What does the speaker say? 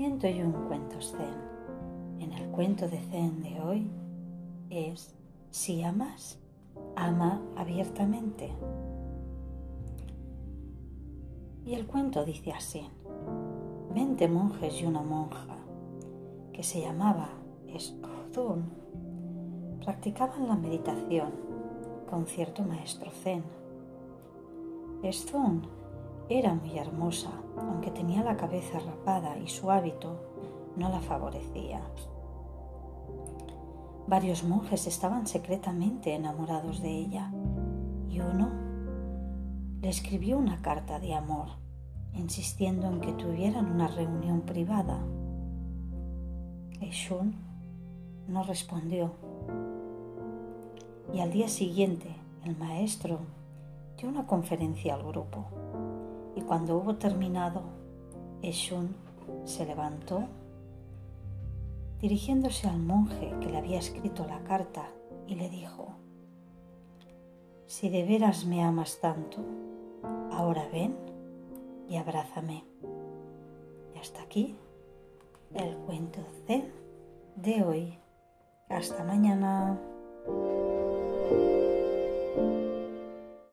cuento yo un cuento zen. En el cuento de zen de hoy es si amas, ama abiertamente. Y el cuento dice así. Veinte monjes y una monja que se llamaba Escodún practicaban la meditación con cierto maestro zen. Esthun era muy hermosa, aunque tenía la cabeza rapada y su hábito no la favorecía. Varios monjes estaban secretamente enamorados de ella y uno le escribió una carta de amor, insistiendo en que tuvieran una reunión privada. Eshun no respondió y al día siguiente el maestro dio una conferencia al grupo cuando hubo terminado, Eshun se levantó, dirigiéndose al monje que le había escrito la carta y le dijo, si de veras me amas tanto, ahora ven y abrázame. Y hasta aquí el cuento C de hoy. Hasta mañana.